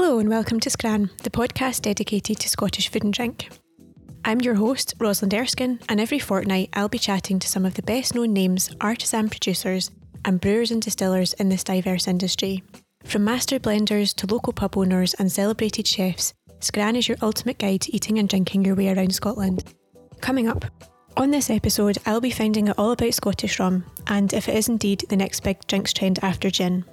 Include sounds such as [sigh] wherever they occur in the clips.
Hello and welcome to Scran, the podcast dedicated to Scottish food and drink. I'm your host, Rosalind Erskine, and every fortnight I'll be chatting to some of the best known names, artisan producers, and brewers and distillers in this diverse industry. From master blenders to local pub owners and celebrated chefs, Scran is your ultimate guide to eating and drinking your way around Scotland. Coming up, on this episode, I'll be finding out all about Scottish rum and if it is indeed the next big drinks trend after gin.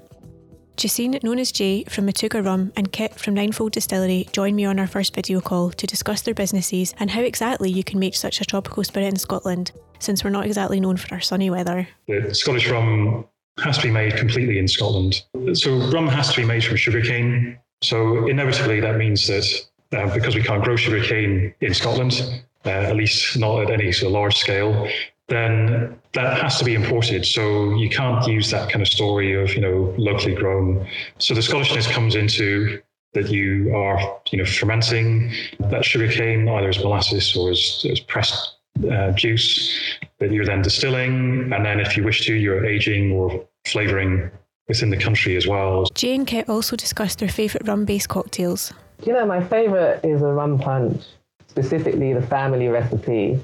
Jacine, known as Jay from Matugga Rum, and Kit from Ninefold Distillery joined me on our first video call to discuss their businesses and how exactly you can make such a tropical spirit in Scotland, since we're not exactly known for our sunny weather. The Scottish rum has to be made completely in Scotland. So rum has to be made from sugarcane. So inevitably that means that uh, because we can't grow sugarcane in Scotland, uh, at least not at any sort of large scale, then that has to be imported. So you can't use that kind of story of, you know, locally grown. So the Scottishness comes into that you are, you know, fermenting that sugar cane either as molasses or as, as pressed uh, juice that you're then distilling. And then if you wish to, you're aging or flavoring within the country as well. Jay and Kit also discussed their favourite rum based cocktails. Do You know, my favourite is a rum punch specifically the family recipe.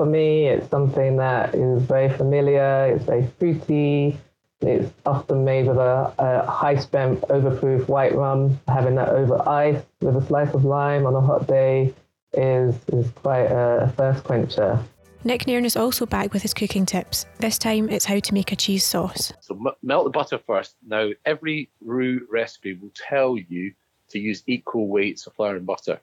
For me, it's something that is very familiar, it's very fruity, it's often made with a, a high strength, overproof white rum. Having that over ice with a slice of lime on a hot day is, is quite a, a thirst quencher. Nick Nairn is also back with his cooking tips. This time it's how to make a cheese sauce. So m- melt the butter first. Now, every roux recipe will tell you to use equal weights of flour and butter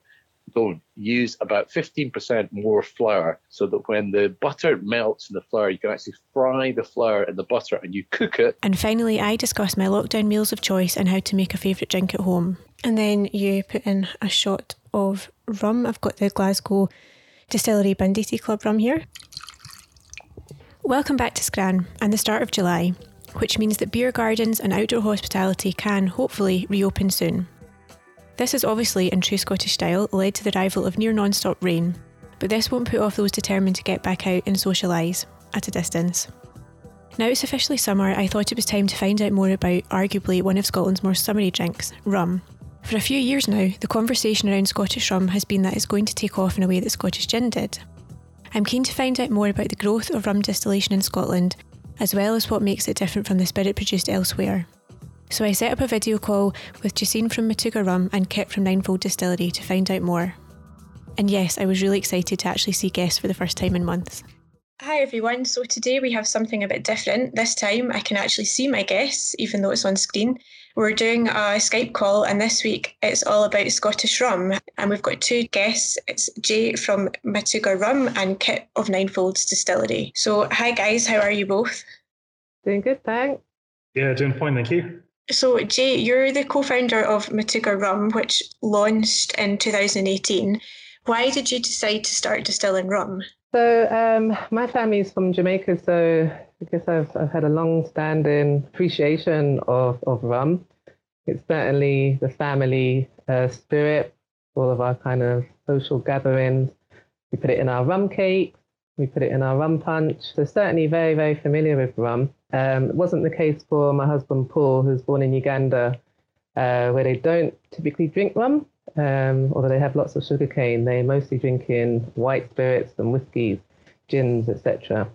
don't use about 15% more flour so that when the butter melts in the flour, you can actually fry the flour in the butter and you cook it. And finally, I discuss my lockdown meals of choice and how to make a favourite drink at home. And then you put in a shot of rum. I've got the Glasgow Distillery Banditti Club rum here. Welcome back to Scran and the start of July, which means that beer gardens and outdoor hospitality can hopefully reopen soon. This has obviously, in true Scottish style, led to the arrival of near non stop rain, but this won't put off those determined to get back out and socialise at a distance. Now it's officially summer, I thought it was time to find out more about arguably one of Scotland's more summery drinks, rum. For a few years now, the conversation around Scottish rum has been that it's going to take off in a way that Scottish gin did. I'm keen to find out more about the growth of rum distillation in Scotland, as well as what makes it different from the spirit produced elsewhere. So I set up a video call with Jacine from Matugga Rum and Kit from Ninefold Distillery to find out more. And yes, I was really excited to actually see guests for the first time in months. Hi everyone. So today we have something a bit different. This time I can actually see my guests, even though it's on screen. We're doing a Skype call, and this week it's all about Scottish rum. And we've got two guests. It's Jay from Matugga Rum and Kit of Ninefolds Distillery. So, hi guys, how are you both? Doing good, thanks. Yeah, doing fine, thank you. So, Jay, you're the co founder of Matugga Rum, which launched in 2018. Why did you decide to start distilling rum? So, um, my family's from Jamaica, so I guess I've, I've had a long standing appreciation of, of rum. It's certainly the family uh, spirit, all of our kind of social gatherings. We put it in our rum cakes, we put it in our rum punch. So, certainly very, very familiar with rum. Um, it wasn't the case for my husband Paul, who's born in Uganda, uh, where they don't typically drink rum, um, although they have lots of sugarcane. They mostly drink in white spirits and whiskies, gins, etc.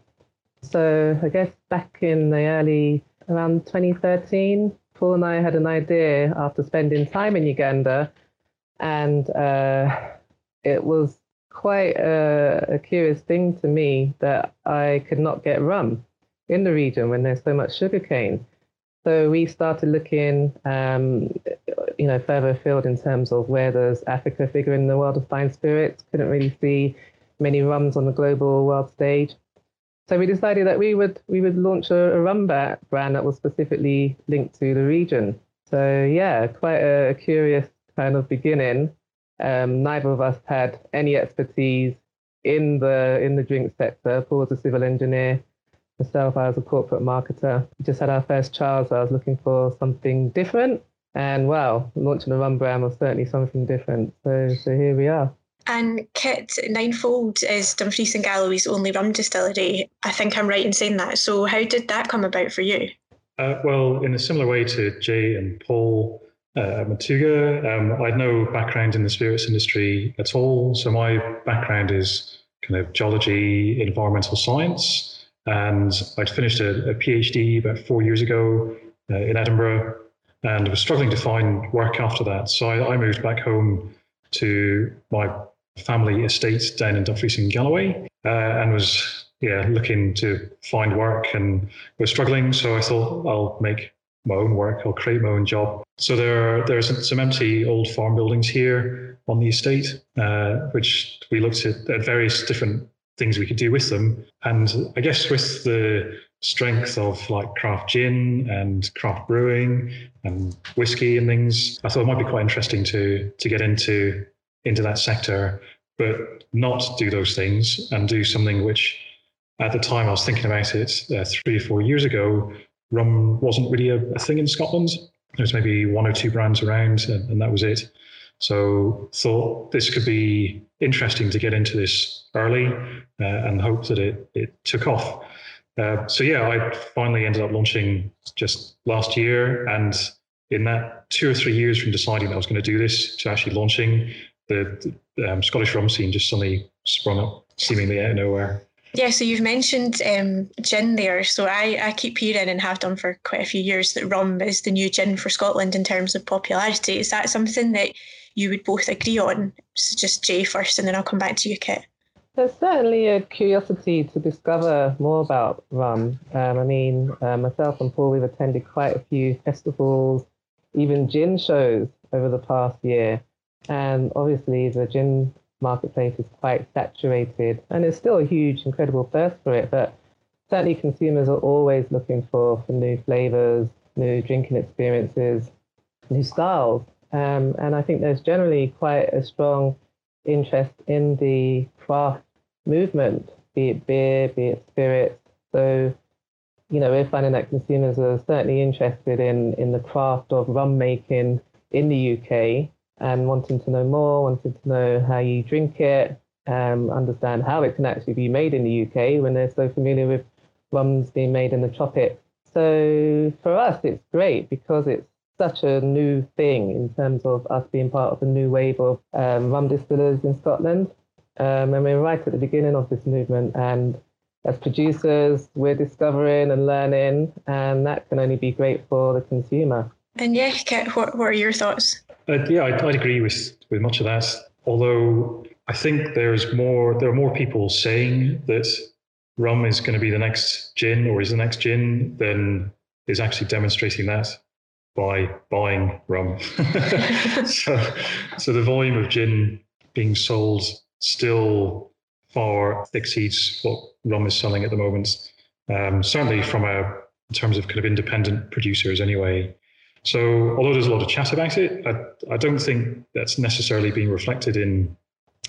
So I guess back in the early around 2013, Paul and I had an idea after spending time in Uganda, and uh, it was quite a, a curious thing to me that I could not get rum in the region when there's so much sugarcane. So we started looking, um, you know, further afield in terms of where does Africa figure in the world of fine spirits. Couldn't really see many rums on the global world stage. so we decided that we would we would launch a, a rum brand that was specifically linked to the region. So yeah, quite a, a curious kind of beginning. Um, neither of us had any expertise in the in the drink sector. Paul was a civil engineer. Myself, I was a corporate marketer. We just had our first child, so I was looking for something different. And wow, launching a rum brand was certainly something different. So so here we are. And Kit Ninefold is Dumfries and Galloway's only rum distillery. I think I'm right in saying that. So how did that come about for you? Uh, well, in a similar way to Jay and Paul uh, at Matugga, um, I had no background in the spirits industry at all. So my background is kind of geology, environmental science. And I'd finished a, a PhD about four years ago uh, in Edinburgh and was struggling to find work after that. So I, I moved back home to my family estate down in Dumfries and Galloway uh, and was yeah looking to find work and was struggling. So I thought I'll make my own work. I'll create my own job. So there are there's some empty old farm buildings here on the estate, uh, which we looked at, at various different things we could do with them. And I guess with the strength of like craft gin and craft brewing and whiskey and things, I thought it might be quite interesting to to get into into that sector, but not do those things and do something which, at the time I was thinking about it uh, three or four years ago, rum wasn't really a, a thing in Scotland. There was maybe one or two brands around, and, and that was it. So thought this could be interesting to get into this early uh, and hope that it, it took off. Uh, so yeah, I finally ended up launching just last year, and in that two or three years from deciding that I was going to do this to actually launching, the, the um, Scottish rum scene just suddenly sprung up seemingly out of nowhere. Yeah, so you've mentioned um, gin there. So I, I keep hearing and have done for quite a few years that rum is the new gin for Scotland in terms of popularity. Is that something that you would both agree on? So just Jay first, and then I'll come back to you, Kit. There's certainly a curiosity to discover more about rum. Um, I mean, uh, myself and Paul, we've attended quite a few festivals, even gin shows over the past year. And obviously, the gin marketplace is quite saturated, and there's still a huge, incredible thirst for it. But certainly, consumers are always looking for, for new flavors, new drinking experiences, new styles. Um, and I think there's generally quite a strong interest in the craft movement, be it beer, be it spirits. So, you know, we're finding that consumers are certainly interested in, in the craft of rum making in the UK and wanting to know more, wanting to know how you drink it, um, understand how it can actually be made in the UK when they're so familiar with rums being made in the tropics. So for us, it's great because it's such a new thing in terms of us being part of a new wave of um, rum distillers in Scotland. Um, and we're right at the beginning of this movement. And as producers, we're discovering and learning, and that can only be great for the consumer. And yeah, Kit, what, what are your thoughts? Yeah, I'd, I'd, agree with, with much of that. Although I think there's more, there are more people saying that rum is going to be the next gin or is the next gin than is actually demonstrating that by buying rum. [laughs] so, so the volume of gin being sold still far exceeds what rum is selling at the moment. Um, certainly from a in terms of kind of independent producers anyway. So although there's a lot of chat about it, I, I don't think that's necessarily being reflected in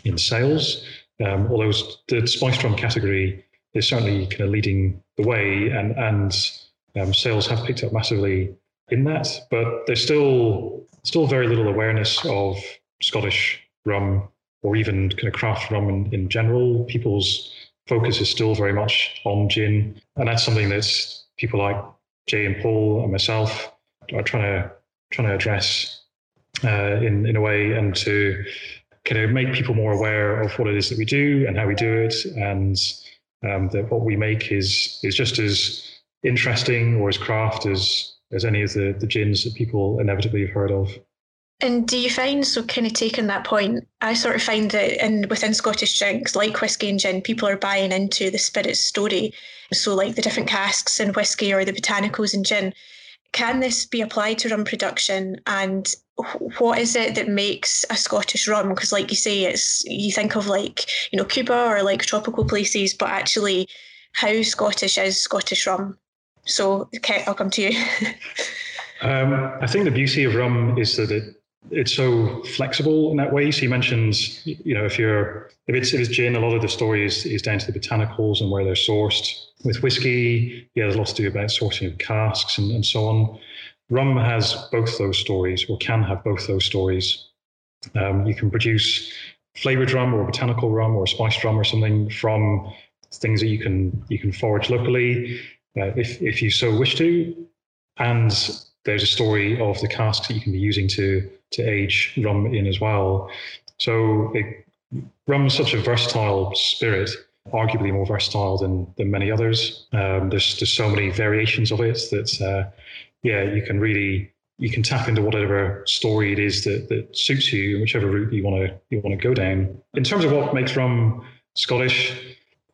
in sales. Um, although the spice rum category is certainly kind of leading the way, and and um, sales have picked up massively in that. But there's still still very little awareness of Scottish rum or even kind of craft rum in, in general. People's focus is still very much on gin, and that's something that people like Jay and Paul and myself are trying to trying to address uh, in in a way and to kind of make people more aware of what it is that we do and how we do it, and um, that what we make is is just as interesting or as craft as as any of the the gins that people inevitably have heard of. And do you find so kind of taking that point? I sort of find that in within Scottish drinks, like whiskey and gin, people are buying into the spirit story. So like the different casks in whiskey or the botanicals in gin can this be applied to rum production and what is it that makes a Scottish rum? Because, like you say, it's you think of like you know Cuba or like tropical places, but actually how Scottish is Scottish rum? So, okay, I'll come to you. [laughs] um, I think the beauty of rum is that it it's so flexible in that way. So you mentioned, you know, if you're if it's if it's gin, a lot of the story is, is down to the botanicals and where they're sourced. With whiskey, yeah, there's a lot to do about sourcing of casks and, and so on. Rum has both those stories, or can have both those stories. Um, you can produce flavored rum or botanical rum or spiced rum or something from things that you can you can forage locally, uh, if if you so wish to, and there's a story of the casks that you can be using to to age rum in as well. So it, rum is such a versatile spirit, arguably more versatile than than many others. Um, there's there's so many variations of it that uh, yeah, you can really you can tap into whatever story it is that, that suits you, whichever route you want to you want to go down. In terms of what makes rum Scottish,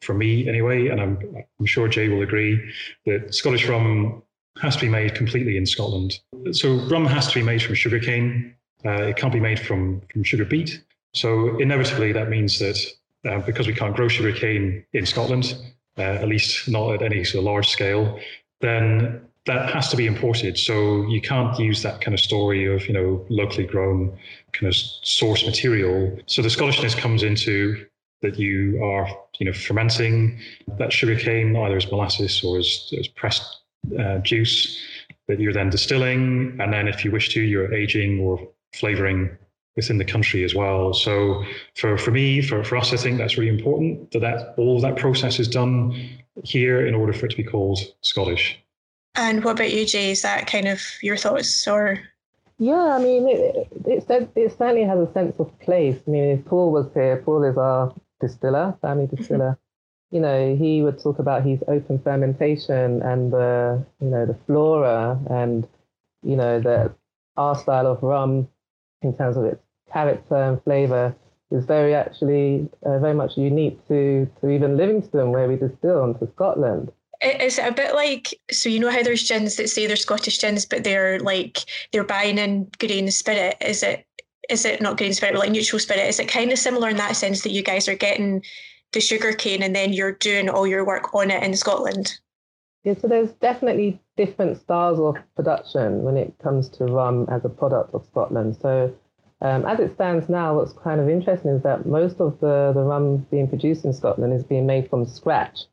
for me anyway, and I'm I'm sure Jay will agree that Scottish rum has to be made completely in Scotland. So rum has to be made from sugarcane. Uh, it can't be made from from sugar beet. So inevitably that means that uh, because we can't grow sugarcane in Scotland, uh, at least not at any sort of large scale, then that has to be imported. So you can't use that kind of story of, you know, locally grown kind of source material. So the Scottishness comes into that you are, you know, fermenting that sugarcane either as molasses or as, as pressed uh, juice that you're then distilling. And then if you wish to, you're aging or flavoring within the country as well. So for, for me, for, for us, I think that's really important that, that all of that process is done here in order for it to be called Scottish. And what about you, Jay? Is that kind of your thoughts or? Yeah, I mean, it, it, it certainly has a sense of place. I mean, if Paul was here, Paul is our distiller, family mm-hmm. distiller. you know, he would talk about his open fermentation and the, you know, the flora and, you know, that our style of rum in terms of its character and flavor is very actually uh, very much unique to, to even Livingston where we distill into Scotland. Is it a bit like so you know how there's gins that say they're Scottish gins but they're like they're buying in grain spirit. Is it is it not grain spirit but like neutral spirit? Is it kind of similar in that sense that you guys are getting the sugar cane and then you're doing all your work on it in Scotland? Yeah so there's definitely different styles of production when it comes to rum as a product of Scotland. So um, as it stands now, what's kind of interesting is that most of the, the rum being produced in Scotland is being made from scratch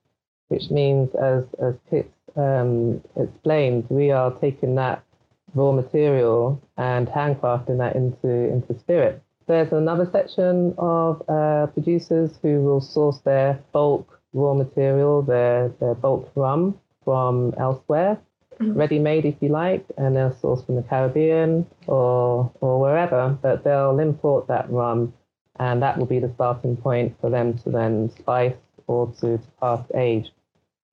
which means, as, as Pip um, explained, we are taking that raw material and handcrafting that into, into spirit. There's another section of uh, producers who will source their bulk raw material, their, their bulk rum from elsewhere. Mm-hmm. ready made if you like, and they'll source from the Caribbean or, or wherever, but they'll import that rum and that will be the starting point for them to then spice or to, to pass age.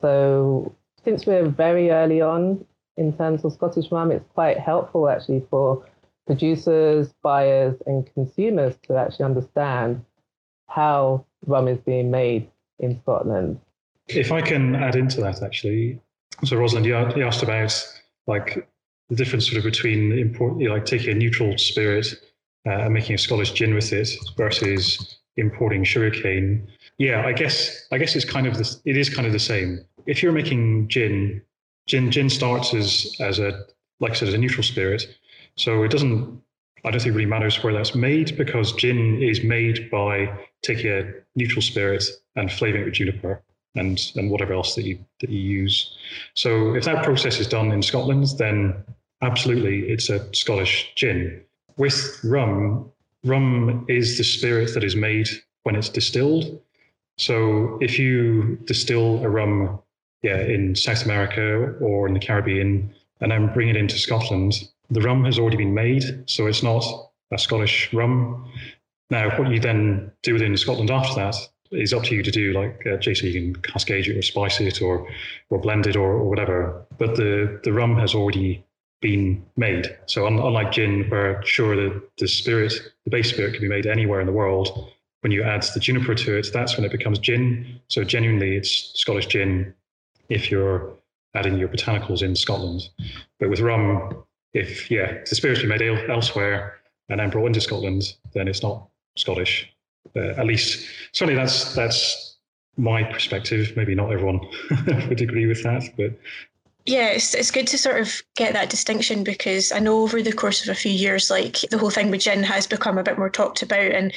So since we're very early on in terms of Scottish rum, it's quite helpful actually for producers, buyers, and consumers to actually understand how rum is being made in Scotland. If I can add into that, actually, so Rosalind, you asked about like the difference sort of between import, like taking a neutral spirit uh, and making a Scottish gin with it versus importing sugarcane. Yeah, I guess I guess it's kind of this. It is kind of the same if you're making gin, gin gin starts as as a like I said as a neutral spirit, so it doesn't. I don't think it really matters where that's made because gin is made by taking a neutral spirit and flavoring it with juniper and and whatever else that you that you use. So if that process is done in Scotland, then absolutely it's a Scottish gin. With rum, rum is the spirit that is made when it's distilled. So if you distill a rum yeah, in South America or in the Caribbean, and then bring it into Scotland. The rum has already been made, so it's not a Scottish rum. Now, what you then do within Scotland after that is up to you to do. Like uh, you can cascade it or spice it or or blend it or, or whatever. But the the rum has already been made. So unlike gin, where sure the, the spirit, the base spirit can be made anywhere in the world, when you add the juniper to it, that's when it becomes gin. So genuinely, it's Scottish gin if you're adding your botanicals in Scotland. But with rum, if yeah, the spirit's been made elsewhere and then brought into Scotland, then it's not Scottish. Uh, at least certainly that's that's my perspective. Maybe not everyone [laughs] would agree with that, but yeah, it's, it's good to sort of get that distinction because I know over the course of a few years, like the whole thing with gin has become a bit more talked about. And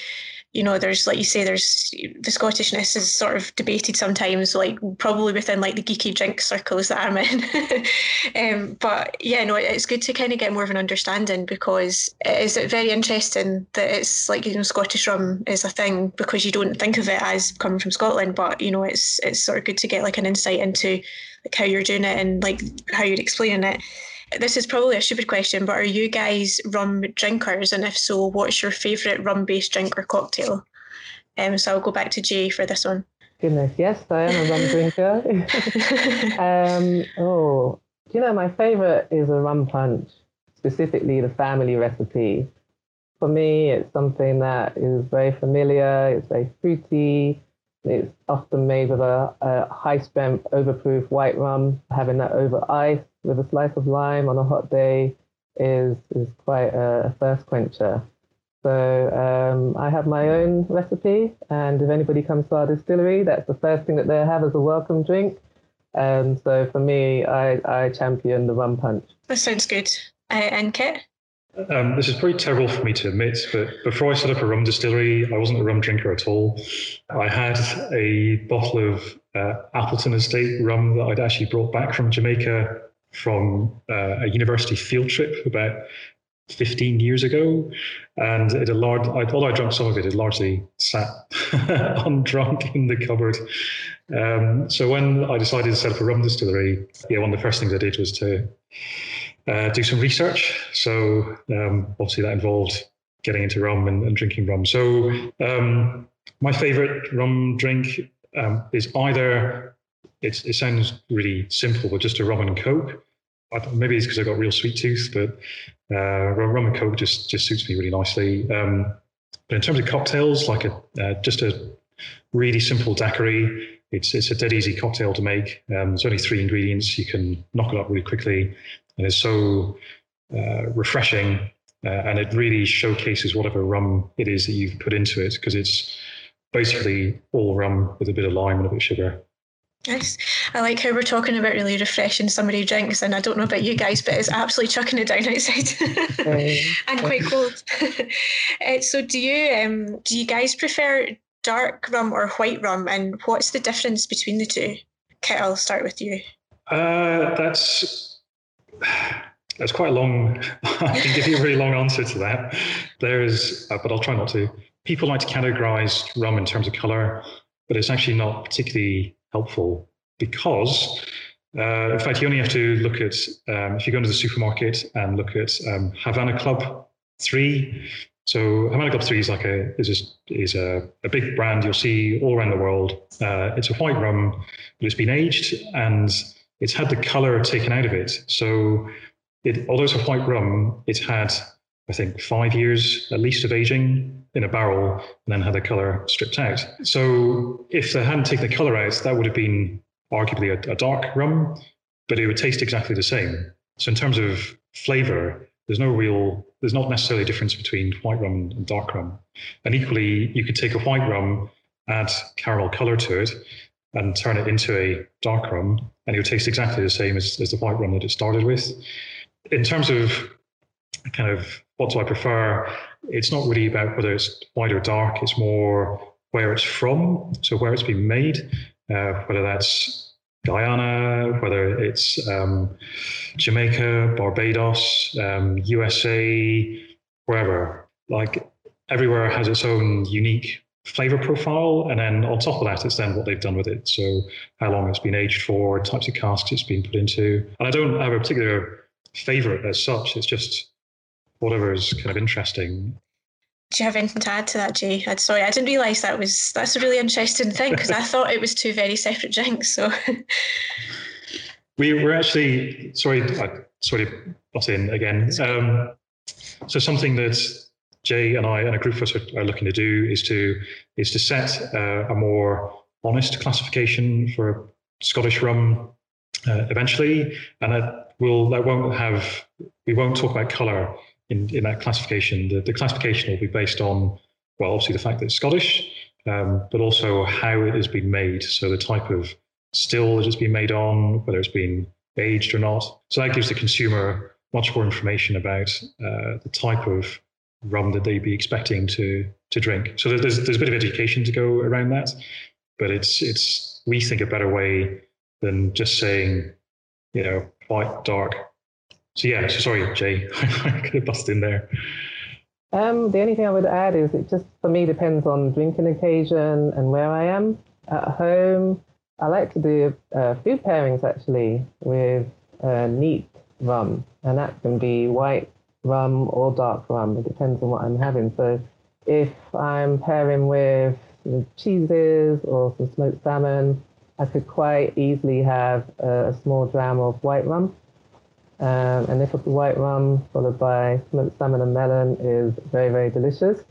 you know, there's like you say, there's the Scottishness is sort of debated sometimes, like probably within like the geeky drink circles that I'm in. [laughs] um, but yeah, no, it's good to kind of get more of an understanding because it is very interesting that it's like you know Scottish rum is a thing because you don't think of it as coming from Scotland, but you know it's it's sort of good to get like an insight into like how you're doing it and like how you're explaining it this is probably a stupid question, but are you guys rum drinkers? And if so, what's your favourite rum based drink or cocktail? Um, so I'll go back to Jay for this one. Goodness, yes, I am a rum drinker. [laughs] um, oh, you know, my favourite is a rum punch, specifically the family recipe. For me, it's something that is very familiar, it's very fruity, it's often made with a, a high strength, overproof white rum. Having that over ice with a slice of lime on a hot day is is quite a, a thirst quencher. So um, I have my own recipe, and if anybody comes to our distillery, that's the first thing that they have as a welcome drink. And so for me, I, I champion the rum punch. That sounds good. Uh, and Kit? Um, this is pretty terrible for me to admit, but before I set up a rum distillery, I wasn't a rum drinker at all. I had a bottle of uh, Appleton Estate rum that I'd actually brought back from Jamaica from uh, a university field trip about 15 years ago. And it had large, although I drank some of it, it largely sat [laughs] undrunk in the cupboard. Um, so when I decided to set up a rum distillery, yeah, one of the first things I did was to uh, do some research. So um, obviously that involved getting into rum and, and drinking rum. So um, my favorite rum drink um, is either it sounds really simple, but just a rum and coke. maybe it's because I've got real sweet tooth, but uh, rum and coke just just suits me really nicely. Um, but in terms of cocktails, like a uh, just a really simple daiquiri, it's it's a dead easy cocktail to make. Um, there's only three ingredients. You can knock it up really quickly and it's so uh, refreshing. Uh, and it really showcases whatever rum it is that you've put into it because it's basically all rum with a bit of lime and a bit of sugar. Nice. I like how we're talking about really refreshing somebody drinks, and I don't know about you guys, but it's absolutely chucking it down outside [laughs] and quite cold. [laughs] uh, so, do you um, do you guys prefer dark rum or white rum, and what's the difference between the two? Kit, I'll start with you. Uh, that's that's quite a long. [laughs] I can give you a really long answer to that. There is, uh, but I'll try not to. People like to categorize rum in terms of color, but it's actually not particularly helpful because, uh, in fact, you only have to look at um, if you go into the supermarket and look at um, Havana Club Three. So Havana Club Three is like a is a, is a, a big brand you'll see all around the world. Uh, it's a white rum, but it's been aged and it's had the color taken out of it. So it, although it's a white rum, it had, I think, five years at least of aging in a barrel and then had the color stripped out. So if they hadn't taken the color out, that would have been arguably a, a dark rum, but it would taste exactly the same. So in terms of flavor, there's no real, there's not necessarily a difference between white rum and dark rum. And equally, you could take a white rum, add caramel color to it, and turn it into a dark rum, and it would taste exactly the same as, as the white rum that it started with. In terms of kind of what do I prefer, it's not really about whether it's white or dark, it's more where it's from, so where it's been made, uh, whether that's Guyana, whether it's um, Jamaica, Barbados, um, USA, wherever. Like everywhere has its own unique flavor profile. And then on top of that, it's then what they've done with it. So how long it's been aged for, types of casks it's been put into. And I don't have a particular favorite as such. It's just whatever is kind of interesting. Do you have anything to add to that, Jay? I'm sorry, I didn't realise that was that's a really interesting thing because I [laughs] thought it was two very separate drinks. So we were actually sorry, I sorry to butt in again. Um, so something that Jay and I and a group of us are, are looking to do is to is to set uh, a more honest classification for Scottish rum uh, eventually, and that will that won't have we won't talk about colour in, in that classification. The, the classification will be based on well, obviously the fact that it's Scottish, um, but also how it has been made. So the type of still that it's been made on, whether it's been aged or not. So that gives the consumer much more information about uh, the type of rum that they'd be expecting to to drink. So there's there's a bit of education to go around that, but it's it's we think a better way than just saying, you know, white, dark. So yeah, so sorry, Jay, [laughs] I could have busted in there. Um, the only thing I would add is it just for me depends on drinking occasion and where I am. At home, I like to do uh, food pairings actually with uh, neat rum, and that can be white rum or dark rum. It depends on what I'm having. So if I'm pairing with cheeses or some smoked salmon, I could quite easily have a, a small dram of white rum. Um, and if it's white rum followed by smoked salmon and melon is very, very delicious.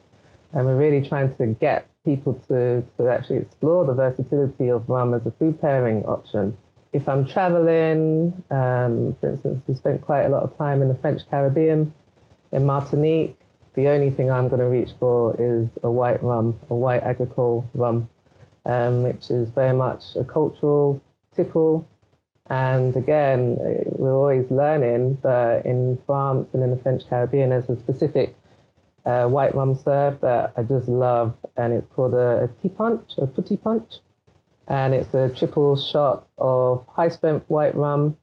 And we're really trying to get people to, to actually explore the versatility of rum as a food pairing option. If I'm traveling, um, for instance, we spent quite a lot of time in the French Caribbean, in Martinique, the only thing I'm going to reach for is a white rum, a white agricole rum um, which is very much a cultural tipple. And again, we're always learning that in France and in the French Caribbean, there's a specific uh, white rum served that I just love, and it's called a, a tea punch, a petit punch. And it's a triple shot of high strength white rum,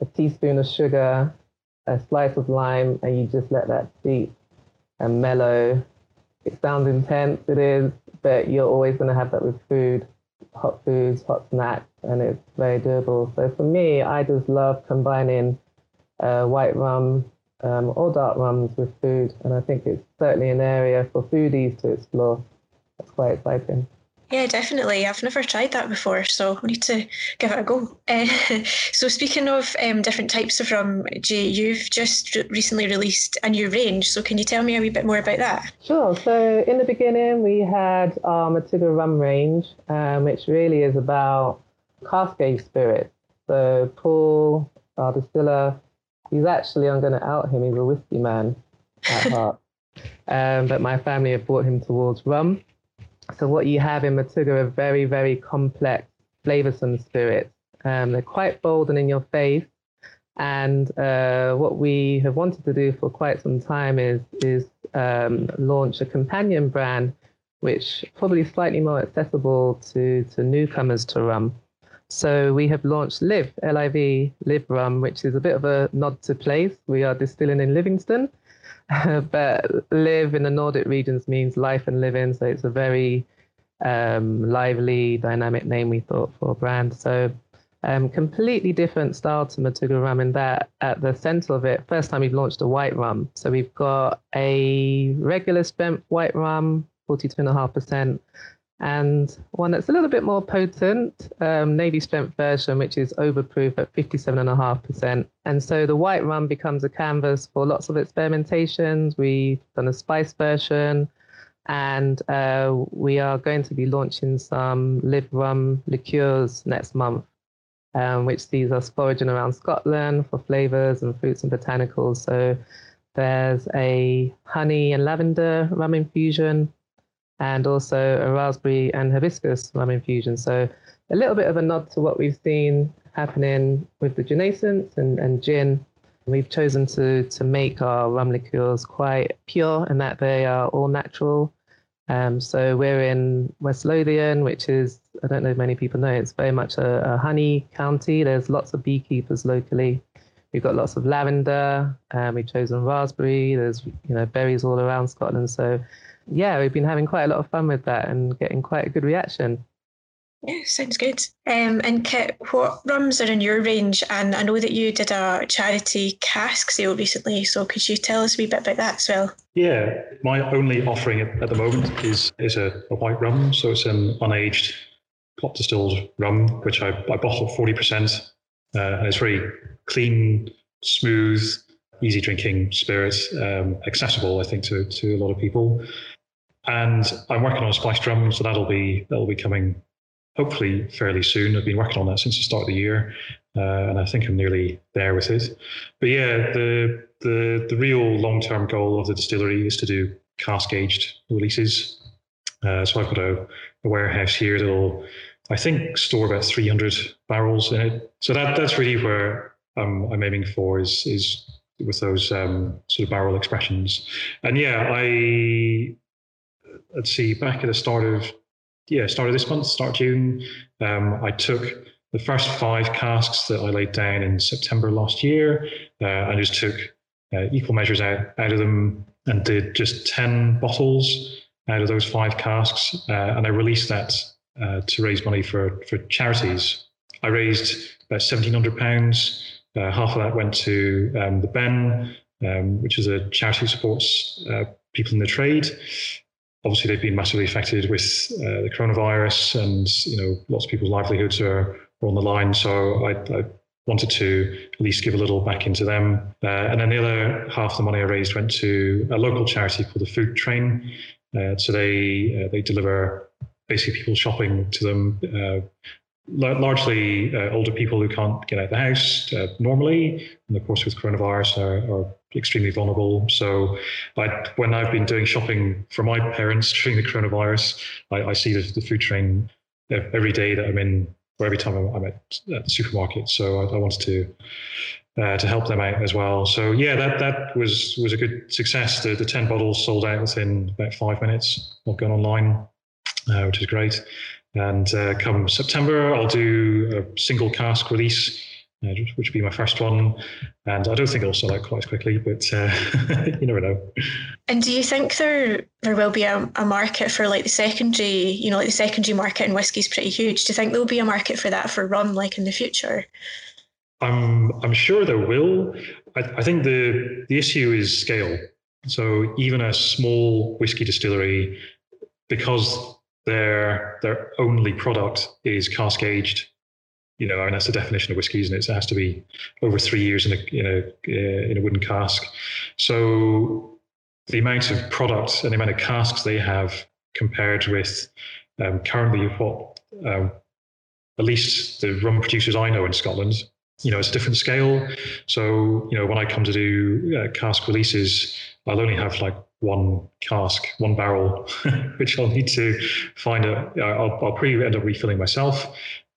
a teaspoon of sugar, a slice of lime, and you just let that steep and mellow. It sounds intense, it is, but you're always going to have that with food, hot foods, hot snacks, and it's very durable. So for me, I just love combining uh, white rum um, or dark rums with food, and I think it's certainly an area for foodies to explore. That's quite exciting. Yeah, definitely. I've never tried that before, so we need to give it a go. Uh, [laughs] so, speaking of um, different types of rum, Jay, you've just recently released a new range. So, can you tell me a wee bit more about that? Sure. So, in the beginning, we had our Matugga rum range, um, which really is about cask aged spirits. So, Paul, our distiller, he's actually, I'm going to out him, he's a whiskey man at [laughs] heart. Um, but my family have brought him towards rum. So what you have in Matugga are very, very complex, flavoursome spirits. Um, they're quite bold and in your face. And uh, what we have wanted to do for quite some time is is um, launch a companion brand, which probably slightly more accessible to to newcomers to rum. So we have launched Liv, L-I-V, Liv Rum, which is a bit of a nod to place. We are distilling in Livingston, [laughs] but live in the Nordic regions means life and living. So it's a very um, lively, dynamic name we thought for a brand. So um, completely different style to Matugga rum in that at the center of it, first time we've launched a white rum. So we've got a regular spent white rum, 42.5%, and one that's a little bit more potent, um, Navy strength version, which is overproof at 57.5%. And so the white rum becomes a canvas for lots of experimentations. We've done a spice version, and uh, we are going to be launching some Liv rum liqueurs next month. Um, which sees us foraging around Scotland for flavors and fruits and botanicals. So there's a honey and lavender rum infusion, and also a raspberry and hibiscus rum infusion. So a little bit of a nod to what we've seen happening with the Genaissance and, and gin. We've chosen to to make our rum liqueurs quite pure in that they are all natural. Um, so we're in West Lothian, which is I don't know if many people know it's very much a, a honey county. There's lots of beekeepers locally. We've got lots of lavender. Um, we've chosen raspberry. There's you know berries all around Scotland. So yeah, we've been having quite a lot of fun with that and getting quite a good reaction. Yeah, sounds good. Um, and Kit, what rums are in your range? And I know that you did a charity cask sale recently, so could you tell us a wee bit about that as well? Yeah, my only offering at the moment is is a, a white rum, so it's an unaged pot distilled rum, which I, I bottle forty percent, uh, and it's very clean, smooth, easy drinking spirit, um, accessible, I think, to to a lot of people. And I'm working on a splash drum, so that'll be that'll be coming hopefully fairly soon. I've been working on that since the start of the year, uh, and I think I'm nearly there with it. But yeah, the the the real long term goal of the distillery is to do cask aged releases. Uh, so I've got a, a, warehouse here that'll, I think, store about 300 barrels in it. So that that's really where I'm, I'm aiming for is is with those um, sort of barrel expressions. And yeah, I let's see, back at the start of yeah, start of this month, start June, um, I took the first five casks that I laid down in September last year. Uh, I just took uh, equal measures out, out of them and did just 10 bottles out of those five casks. Uh, and I released that uh, to raise money for, for charities. I raised about £1,700. Uh, half of that went to um, the Ben, um, which is a charity who supports uh, people in the trade obviously they've been massively affected with uh, the coronavirus and you know lots of people's livelihoods are, are on the line. So I, I, wanted to at least give a little back into them uh, and then the other half of the money i raised went to a local charity called the food train. Uh, so they uh, they deliver basically people shopping to them uh, largely uh, older people who can't get out of the house uh, normally, and of course with coronavirus are, are extremely vulnerable. So, I, when I've been doing shopping for my parents during the coronavirus, I, I see the, the, food train every day that I'm in, or every time I'm, at, at the supermarket. So I, I wanted to. Uh, to help them out as well. So yeah, that that was was a good success. The the ten bottles sold out within about five minutes of going online, uh, which is great. And uh, come September, I'll do a single cask release, uh, which will be my first one. And I don't think it'll sell out quite as quickly, but uh, [laughs] you never know. And do you think there there will be a, a market for like the secondary, you know, like the secondary market in whiskey is pretty huge. Do you think there will be a market for that for rum, like in the future? I'm I'm sure there will. I, I think the the issue is scale. So even a small whiskey distillery, because their their only product is cask aged. You know, I mean that's the definition of whiskey, isn't it? It has to be over three years in a in a uh, in a wooden cask. So the amount of product and the amount of casks they have compared with um, currently what um, at least the rum producers I know in Scotland, you know, it's a different scale. So you know, when I come to do uh, cask releases, I'll only have like one cask, one barrel, [laughs] which I'll need to find a. I'll, I'll probably end up refilling myself,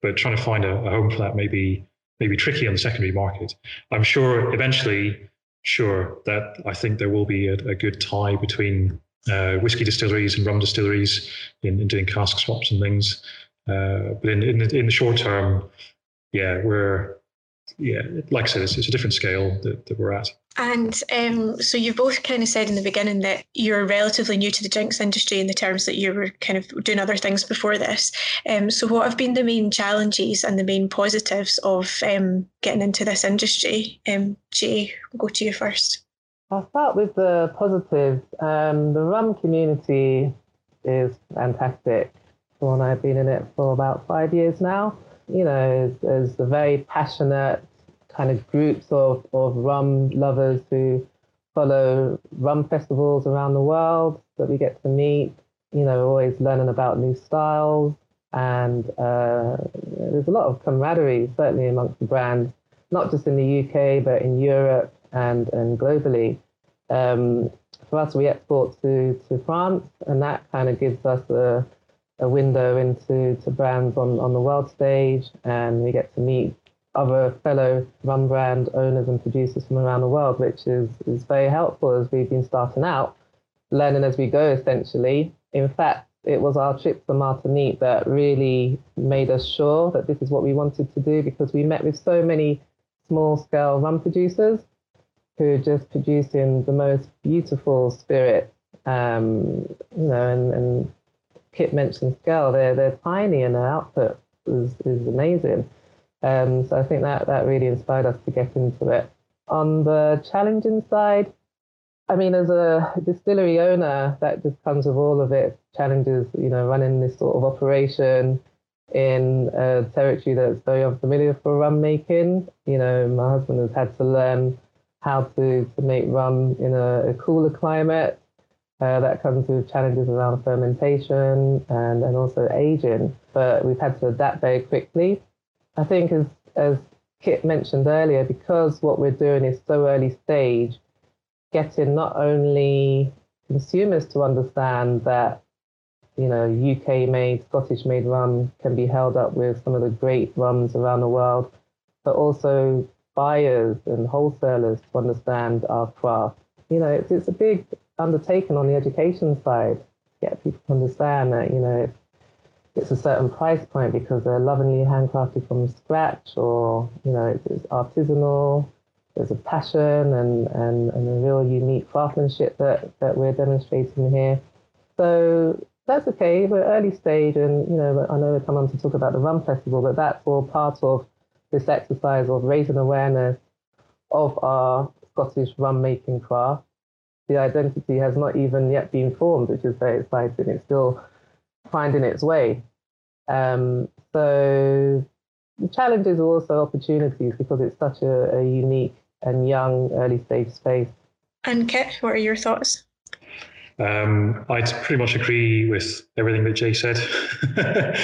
but trying to find a, a home for that may be, may be tricky on the secondary market. I'm sure eventually, sure that I think there will be a, a good tie between uh, whiskey distilleries and rum distilleries in, in doing cask swaps and things. Uh, but in, in the, in the short term, yeah, we're yeah, like I said, it's, it's a different scale that, that we're at. And um, so you've both kind of said in the beginning that you're relatively new to the drinks industry in the terms that you were kind of doing other things before this. Um, so what have been the main challenges and the main positives of um, getting into this industry? Um, Jay, we'll go to you first. I'll start with the positives. Um, the rum community is fantastic. Well, I've been in it for about five years now. You know, there's, a very passionate kind of groups of, of rum lovers who follow rum festivals around the world that we get to meet. You know, always learning about new styles. And uh, there's a lot of camaraderie, certainly amongst the brands, not just in the UK, but in Europe and, and globally. Um, for us, we export to, to France, and that kind of gives us a, a window into to brands on, on the world stage, and we get to meet other fellow rum brand owners and producers from around the world, which is, is very helpful as we've been starting out, learning as we go essentially. In fact, it was our trip to Martinique that really made us sure that this is what we wanted to do because we met with so many small scale rum producers who are just producing the most beautiful spirit. Um, you know, and, and Kit mentioned scale, they're, they're tiny and their output is, is amazing. Um, so I think that that really inspired us to get into it. On the challenging side, I mean, as a distillery owner, that just comes with all of its challenges. You know, running this sort of operation in a territory that's very unfamiliar for rum making. You know, my husband has had to learn how to, to make rum in a, a cooler climate. Uh, that comes with challenges around fermentation and, and also aging. But we've had to adapt very quickly. I think as as Kit mentioned earlier, because what we're doing is so early stage, getting not only consumers to understand that you know, UK made, Scottish made rum can be held up with some of the great rums around the world, but also buyers and wholesalers to understand our craft. You know, it's, it's a big undertaking on the education side, get people to understand that, you know, it's a certain price point because they're lovingly handcrafted from scratch or, you know, it's, it's artisanal. There's a passion and, and, and a real unique craftsmanship that, that we're demonstrating here. So that's okay. We're early stage, and you know, I know we come on to talk about the Rum Festival, but that's all part of this exercise of raising awareness of our Scottish rum making craft. The identity has not even yet been formed, which is very exciting. It's still finding its way. Um, so the challenges are also opportunities because it's such a, a unique and young early stage space. And Kit, what are your thoughts? Um, I'd pretty much agree with everything that Jay said. [laughs]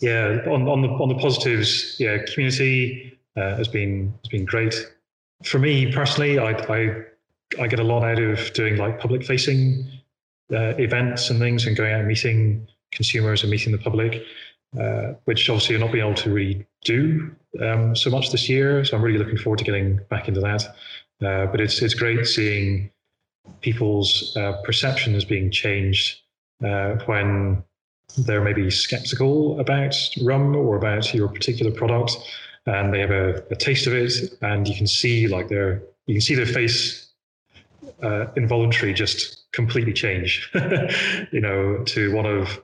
yeah, on, on the on the positives, yeah, community uh, has been has been great. For me personally, I, I I get a lot out of doing like public facing uh, events and things, and going out and meeting consumers and meeting the public, uh, which obviously you're not being able to really do um, so much this year. So I'm really looking forward to getting back into that. Uh, but it's it's great seeing people's uh, perception is being changed uh, when they're maybe skeptical about rum or about your particular product and they have a, a taste of it and you can see like their you can see their face uh, involuntary just completely change [laughs] you know to one of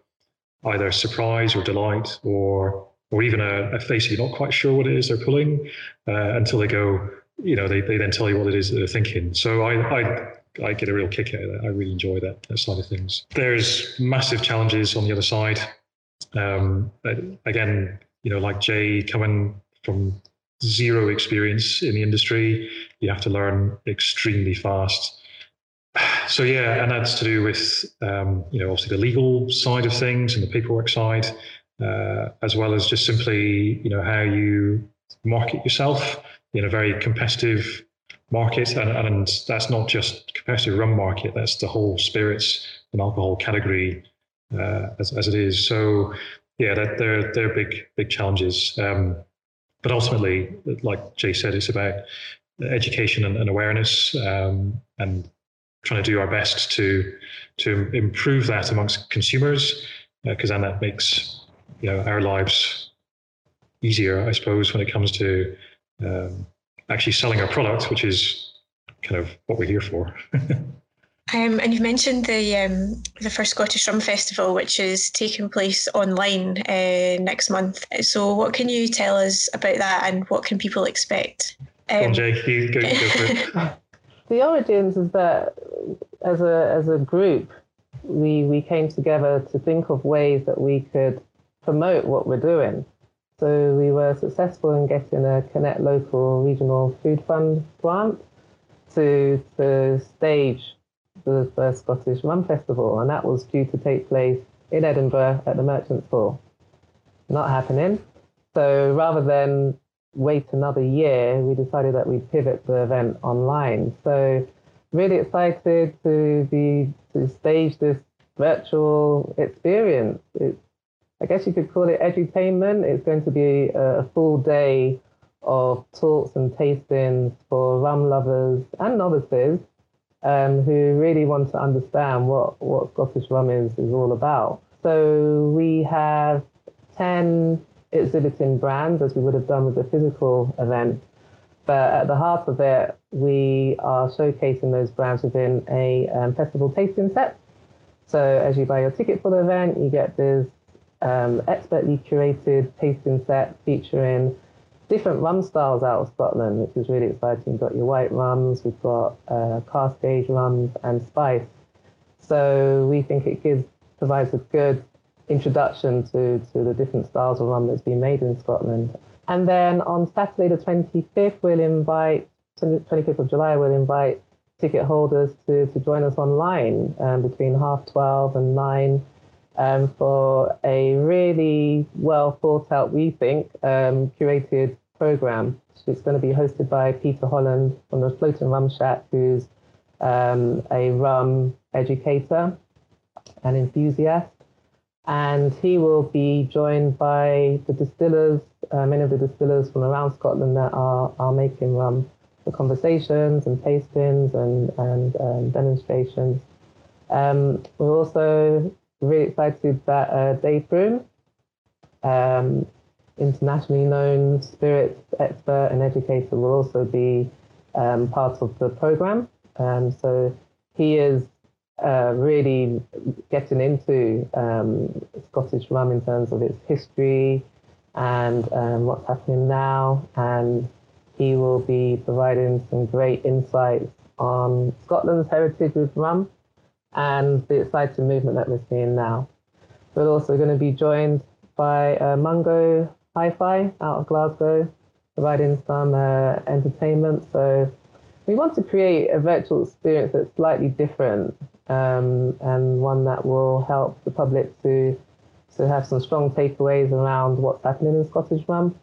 either surprise or delight or or even a, a face you're not quite sure what it is they're pulling uh, until they go you know they, they then tell you what it is that they're thinking so i i I get a real kick out of that. I really enjoy that, that side of things. There's massive challenges on the other side. Um, again, you know, like Jay coming from zero experience in the industry, you have to learn extremely fast. [sighs] So yeah, and that's to do with um, you know obviously the legal side of things and the paperwork side, uh, as well as just simply you know how you market yourself in a very competitive market, and, and that's not just competitive rum market. That's the whole spirits and alcohol category uh, as, as it is. So yeah, that they're they're big big challenges. Um, but ultimately, like Jay said, it's about education and, and awareness um, and trying to do our best to to improve that amongst consumers because uh, then that makes you know our lives easier, I suppose, when it comes to um, actually selling our product, which is kind of what we're here for. [laughs] Um, and you've mentioned the um, the first Scottish Rum Festival, which is taking place online uh, next month. So, what can you tell us about that, and what can people expect? Um, on, Jake, you go, go. [laughs] the origins is that as a as a group, we we came together to think of ways that we could promote what we're doing. So we were successful in getting a Connect Local Regional Food Fund grant to, to stage the first Scottish Rum Festival, and that was due to take place in Edinburgh at the Merchants Hall. Not happening. So rather than wait another year, we decided that we'd pivot the event online. So really excited to be to stage this virtual experience. It's I guess you could call it edutainment. It's going to be a, a full day of talks and tastings for rum lovers and novices um, who really want to understand what, what Scottish rum is, is all about. So we have 10 exhibiting brands, as we would have done with the physical event. But at the heart of it, we are showcasing those brands within a um, festival tasting set. So as you buy your ticket for the event, you get this um, expertly curated tasting set featuring different rum styles out of Scotland, which is really exciting. You've got your white rums, we've got uh, cask age rums, and spice. So we think it gives provides a good introduction to, to the different styles of rum that's been made in Scotland. And then on Saturday the 25th, we'll invite, 25th of July, we'll invite ticket holders to, to join us online um, between half 12 and 9 um, for a really well thought out, we think, um, curated program. It's going to be hosted by Peter Holland from the Floating Rum Shack, who's um, a rum educator and enthusiast. And he will be joined by the distillers, uh, many of the distillers from around Scotland that are, are making rum for conversations and tastings and, and um, demonstrations. Um, we're also really excited that uh, Dave Broom, um, internationally known spirits expert and educator, will also be um, part of the program. Um, so he is uh, really getting into um, Scottish rum in terms of its history and um, what's happening now. And he will be providing some great insights on Scotland's heritage with rum and the exciting movement that we're seeing now. We're also going to be joined by uh, Mungo Hi-Fi out of Glasgow, providing some uh, entertainment. So we want to create a virtual experience that's slightly different um, and one that will help the public to to have some strong takeaways around what's happening in Scottish rum.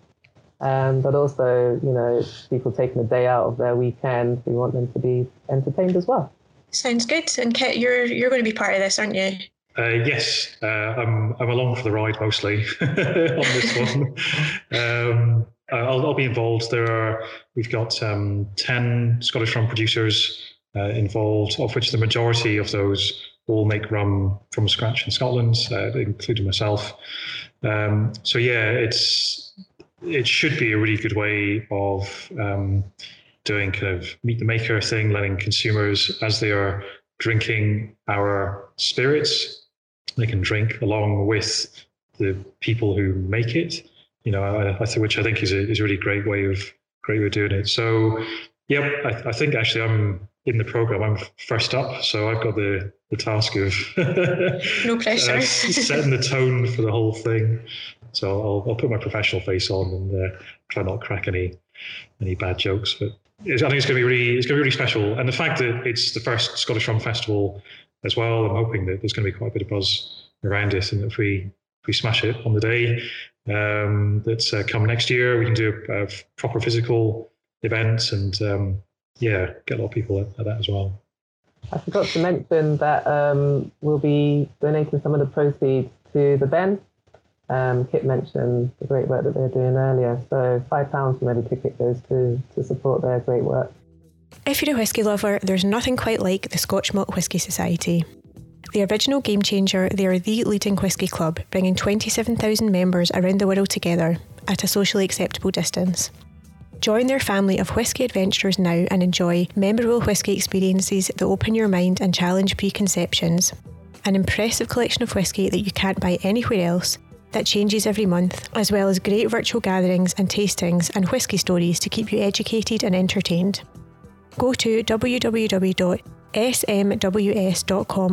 Um, but also, you know, people taking a day out of their weekend, we want them to be entertained as well. Sounds good. And Kit, you're you're going to be part of this, aren't you? Uh, yes, uh, I'm I'm along for the ride mostly [laughs] on this one. um, I'll, I'll, be involved. There are we've got um, ten Scottish rum producers uh, involved, of which the majority of those all make rum from scratch in Scotland, uh, including myself. Um, so yeah, it's it should be a really good way of um, doing kind of meet the maker thing, letting consumers as they are drinking our spirits, they can drink along with the people who make it. You know, I, I think, which I think is a is a really great way of great way of doing it. So, yep, I, I think actually I'm in the program, I'm first up, so I've got the the task of [laughs] no pressure uh, setting the tone for the whole thing. So I'll, I'll put my professional face on and uh, try not to crack any any bad jokes. But I think it's going to be really it's going to be really special, and the fact that it's the first Scottish Rum Festival as well, I'm hoping that there's going to be quite a bit of buzz around it, and if we if we smash it on the day um, that's uh, come next year, we can do a, a proper physical event and um, yeah, get a lot of people at, at that as well. I forgot to mention that um, we'll be donating some of the proceeds to the Ben. Um, Kit mentioned the great work that they're doing earlier, so five pounds from every ticket goes to to support their great work. If you're a whisky lover, there's nothing quite like the Scotch Malt Whisky Society. The original game changer, they are the leading whisky club, bringing 27,000 members around the world together at a socially acceptable distance. Join their family of whisky adventurers now and enjoy memorable whisky experiences that open your mind and challenge preconceptions. An impressive collection of whisky that you can't buy anywhere else that changes every month, as well as great virtual gatherings and tastings and whisky stories to keep you educated and entertained. Go to www.smws.com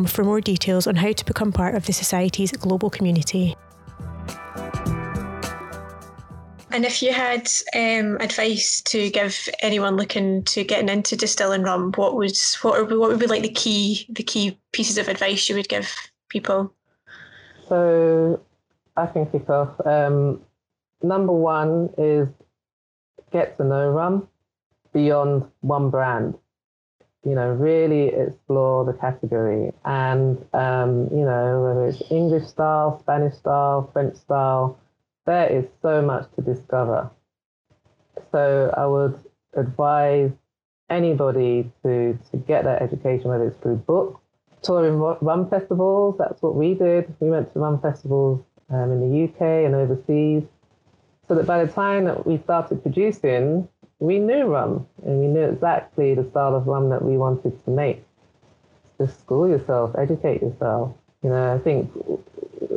for more details on how to become part of the Society's global community. And if you had um, advice to give anyone looking to getting into distilling rum, what would what would, what would be like the key the key pieces of advice you would give people? So I can kick off. Um, number one is get to know rum beyond one brand. You know, really explore the category, and um, you know whether it's English style, Spanish style, French style there is so much to discover. So I would advise anybody to, to get that education, whether it's through books, touring rum festivals. That's what we did. We went to rum festivals um, in the UK and overseas. So that by the time that we started producing, we knew rum and we knew exactly the style of rum that we wanted to make. Just school yourself, educate yourself. You know, I think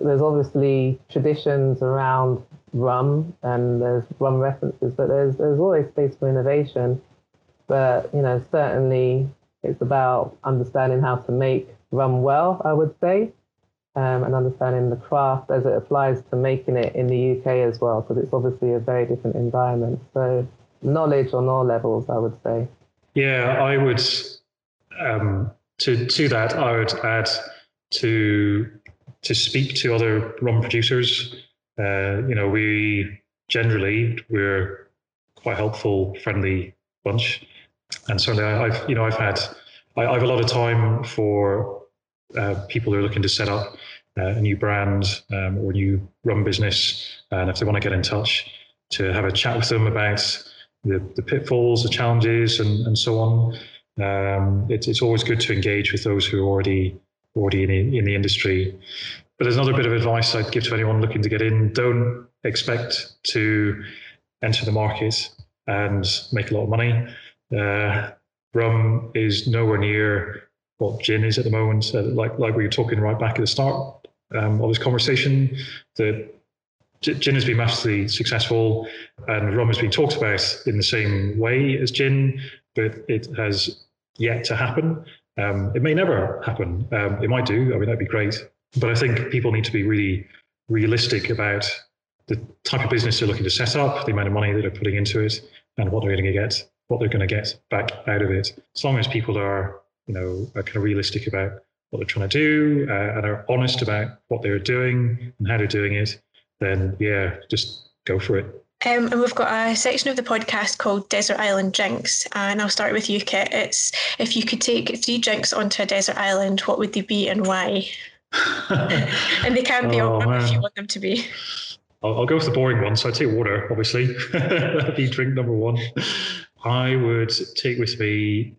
there's obviously traditions around rum and there's rum references, but there's there's always space for innovation. But you know, certainly it's about understanding how to make rum well. I would say. Um, and understanding the craft as it applies to making it in the UK as well, because it's obviously a very different environment. So, knowledge on all levels, I would say. Yeah, I would. Um, to to that, I would add to to speak to other rum producers. Uh, you know, we generally we're quite helpful, friendly bunch, and certainly I, have you know I've had I, I, have a lot of time for uh, people who are looking to set up uh, a new brand um, or new rum business, and if they want to get in touch, to have a chat with them about the, the pitfalls, the challenges, and, and so on. Um, it's, it's always good to engage with those who are already already in, in the industry. But there's another bit of advice I'd give to anyone looking to get in: don't expect to enter the market and make a lot of money. Uh, rum is nowhere near what gin is at the moment. Uh, like like we were talking right back at the start um, of this conversation, the gin has been massively successful, and rum has been talked about in the same way as gin, but it has yet to happen. Um, it may never happen. Um, it might do. I mean, that'd be great. But I think people need to be really realistic about the type of business they're looking to set up, the amount of money that they're putting into it, and what they're going to get, what they're going to get back out of it. As long as people are, you know, are kind of realistic about what they're trying to do uh, and are honest about what they're doing and how they're doing it, then yeah, just go for it. Um, and we've got a section of the podcast called Desert Island Drinks. And I'll start with you, Kit. It's if you could take three drinks onto a desert island, what would they be and why? [laughs] and they can be oh, if you want them to be. I'll, I'll, go with the boring one. So I'd take water, obviously. That'd [laughs] be drink number one. I would take with me.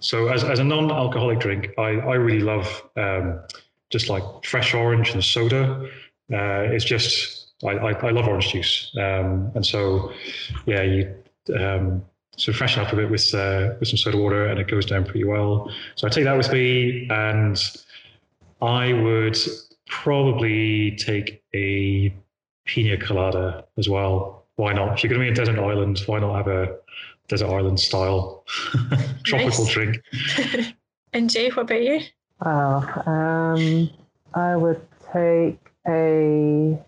So as, as a non-alcoholic drink, I, I really love um, just like fresh orange and soda. Uh, it's just I, I, I love orange juice, um, and so yeah, you um, so freshen up a bit with uh, with some soda water, and it goes down pretty well. So I take that with me, and I would probably take a pina colada as well. Why not? If you're going to be in desert island, why not have a desert island style [laughs] tropical drink? [laughs] and Jay, what about you? Oh, um, I would take a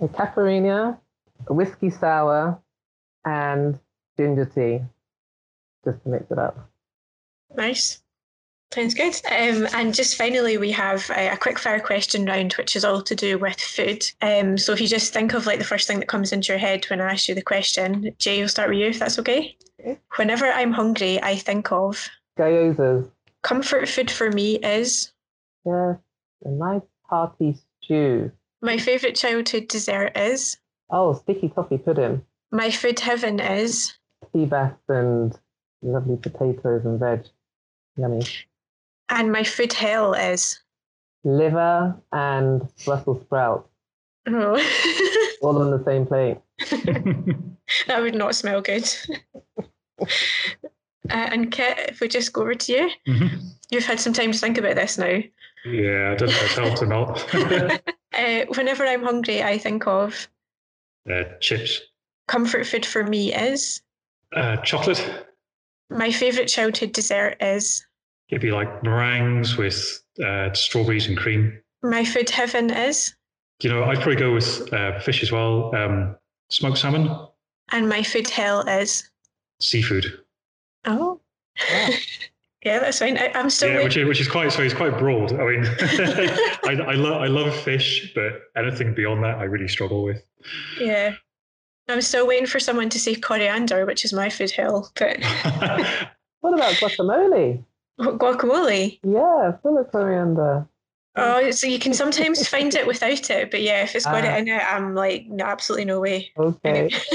a caipirinha, a whiskey sour, and ginger tea, just to mix it up. Nice. Sounds good. Um, and just finally, we have a, a, quick fire question round, which is all to do with food. Um, so if you just think of like the first thing that comes into your head when I ask you the question, Jay, we'll start with you if that's okay. okay. Whenever I'm hungry, I think of gyozas. Comfort food for me is yes, a nice hearty stew my favourite childhood dessert is? Oh, sticky toffee pudding. My food heaven is? Sea bass and lovely potatoes and veg. Yummy. And my food hell is? Liver and Brussels sprouts. Oh. [laughs] All on the same plate. [laughs] that would not smell good. [laughs] uh, and Kit, if we just go over to you, mm-hmm. you've had some time to think about this now. Yeah, I don't know to not. [laughs] [laughs] Uh, whenever I'm hungry, I think of uh, chips. Comfort food for me is uh, chocolate. My favourite childhood dessert is. It'd be like meringues with uh, strawberries and cream. My food heaven is. You know, I'd probably go with uh, fish as well. Um, smoked salmon. And my food hell is. Seafood. Oh. Yeah, [laughs] that's fine. I, am still. Yeah, which is, which is quite so. It's quite broad. I mean, [laughs] I, I love I love fish, but anything beyond that, I really struggle with. Yeah, I'm still waiting for someone to say coriander, which is my food hell. But [laughs] what about guacamole? Guacamole. Yeah, full of coriander. Oh, so you can sometimes find it without it, but yeah, if it's got uh, it ah. in it, I'm like, no, absolutely no way. Okay. [laughs]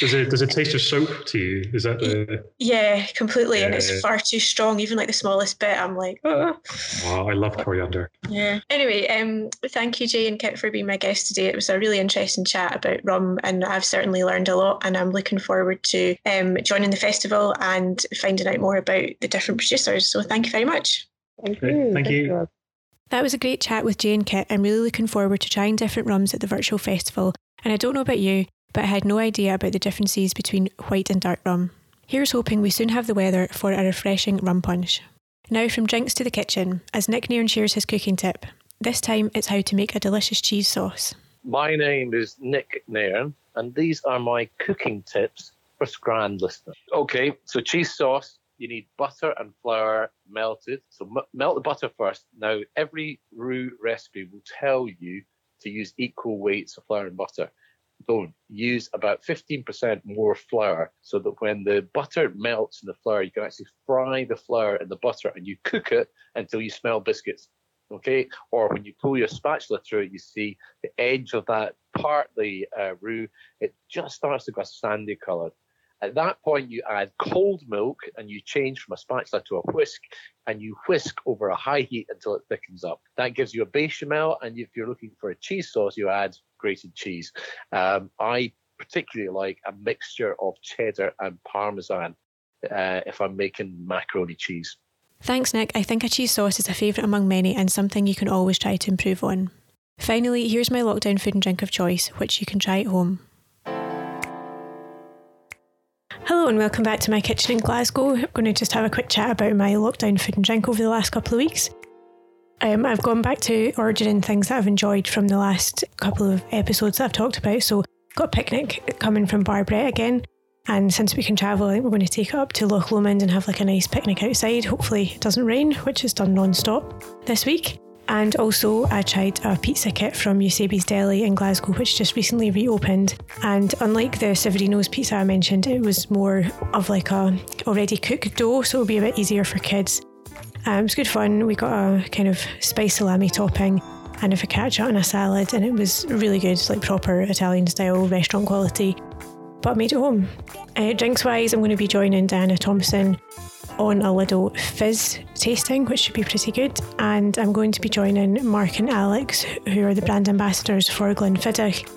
does it does it taste of soap to you? Is that the? Yeah, completely, yeah. and it's far too strong. Even like the smallest bit, I'm like, oh. Wow, I love coriander. Yeah. Anyway, um, thank you, Jay and Kit, for being my guest today. It was a really interesting chat about rum, and I've certainly learned a lot. And I'm looking forward to um joining the festival and finding out more about the different producers. So thank you very much. Thank you. Thank you. That was a great chat with Jay and Kit. I'm really looking forward to trying different rums at the virtual festival. And I don't know about you, but I had no idea about the differences between white and dark rum. Here's hoping we soon have the weather for a refreshing rum punch. Now from drinks to the kitchen, as Nick Nairn shares his cooking tip. This time it's how to make a delicious cheese sauce. My name is Nick Nairn, and these are my cooking tips for Scran listeners. Okay, so cheese sauce you need butter and flour melted. So m- melt the butter first. Now, every roux recipe will tell you to use equal weights of flour and butter. Don't use about 15% more flour so that when the butter melts in the flour, you can actually fry the flour in the butter and you cook it until you smell biscuits. Okay, or when you pull your spatula through it, you see the edge of that partly uh, roux, it just starts to go sandy colour. At that point, you add cold milk and you change from a spatula to a whisk and you whisk over a high heat until it thickens up. That gives you a bechamel. And if you're looking for a cheese sauce, you add grated cheese. Um, I particularly like a mixture of cheddar and parmesan uh, if I'm making macaroni cheese. Thanks, Nick. I think a cheese sauce is a favourite among many and something you can always try to improve on. Finally, here's my lockdown food and drink of choice, which you can try at home. Hello and welcome back to my kitchen in Glasgow. I'm going to just have a quick chat about my lockdown food and drink over the last couple of weeks. Um, I've gone back to ordering things that I've enjoyed from the last couple of episodes that I've talked about. So, got a picnic coming from Barbret again. And since we can travel, I think we're going to take it up to Loch Lomond and have like a nice picnic outside. Hopefully, it doesn't rain, which is done non stop this week. And also, I tried a pizza kit from Eusebi's Deli in Glasgow, which just recently reopened. And unlike the Severino's pizza I mentioned, it was more of like a already cooked dough, so it'll be a bit easier for kids. Um, it was good fun. We got a kind of spice salami topping and a focaccia and a salad, and it was really good, like proper Italian style restaurant quality. But I made it home. Uh, drinks wise, I'm going to be joining Diana Thompson on a little fizz tasting, which should be pretty good. And I'm going to be joining Mark and Alex, who are the brand ambassadors for Glenfiddich.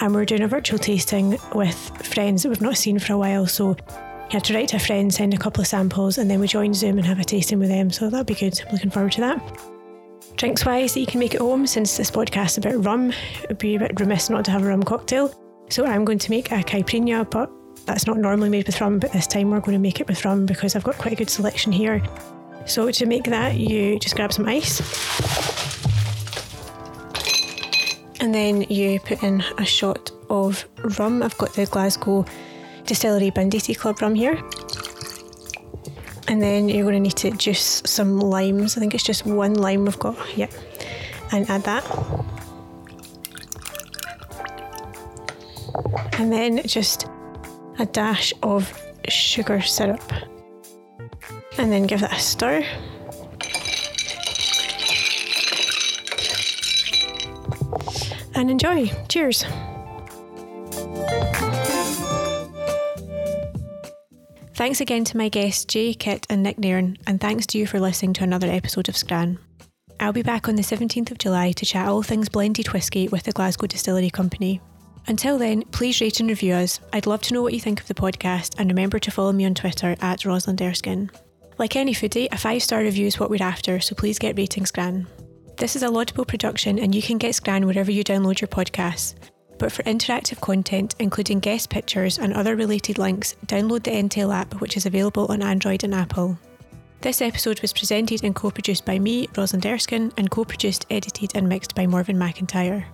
And we're doing a virtual tasting with friends that we've not seen for a while. So you have to write to a friend, send a couple of samples, and then we join Zoom and have a tasting with them. So that'll be good. I'm looking forward to that. Drinks wise, that you can make at home since this podcast is about rum. It would be a bit remiss not to have a rum cocktail. So I'm going to make a caipirinha, but that's not normally made with rum, but this time we're going to make it with rum because I've got quite a good selection here. So to make that, you just grab some ice. And then you put in a shot of rum. I've got the Glasgow Distillery Banditti Club rum here. And then you're going to need to juice some limes. I think it's just one lime we've got. Yep. And add that. And then just a dash of sugar syrup. And then give that a stir. And enjoy. Cheers. Thanks again to my guests Jay, Kit, and Nick Nairn, and thanks to you for listening to another episode of Scran. I'll be back on the 17th of July to chat all things blended whisky with the Glasgow Distillery Company. Until then, please rate and review us. I'd love to know what you think of the podcast, and remember to follow me on Twitter at Rosalind Erskine. Like any foodie, a five star review is what we're after, so please get ratings Gran. This is a Loudable production, and you can get Scran wherever you download your podcasts. But for interactive content, including guest pictures and other related links, download the Entale app, which is available on Android and Apple. This episode was presented and co produced by me, Rosalind Erskine, and co produced, edited, and mixed by Morven McIntyre.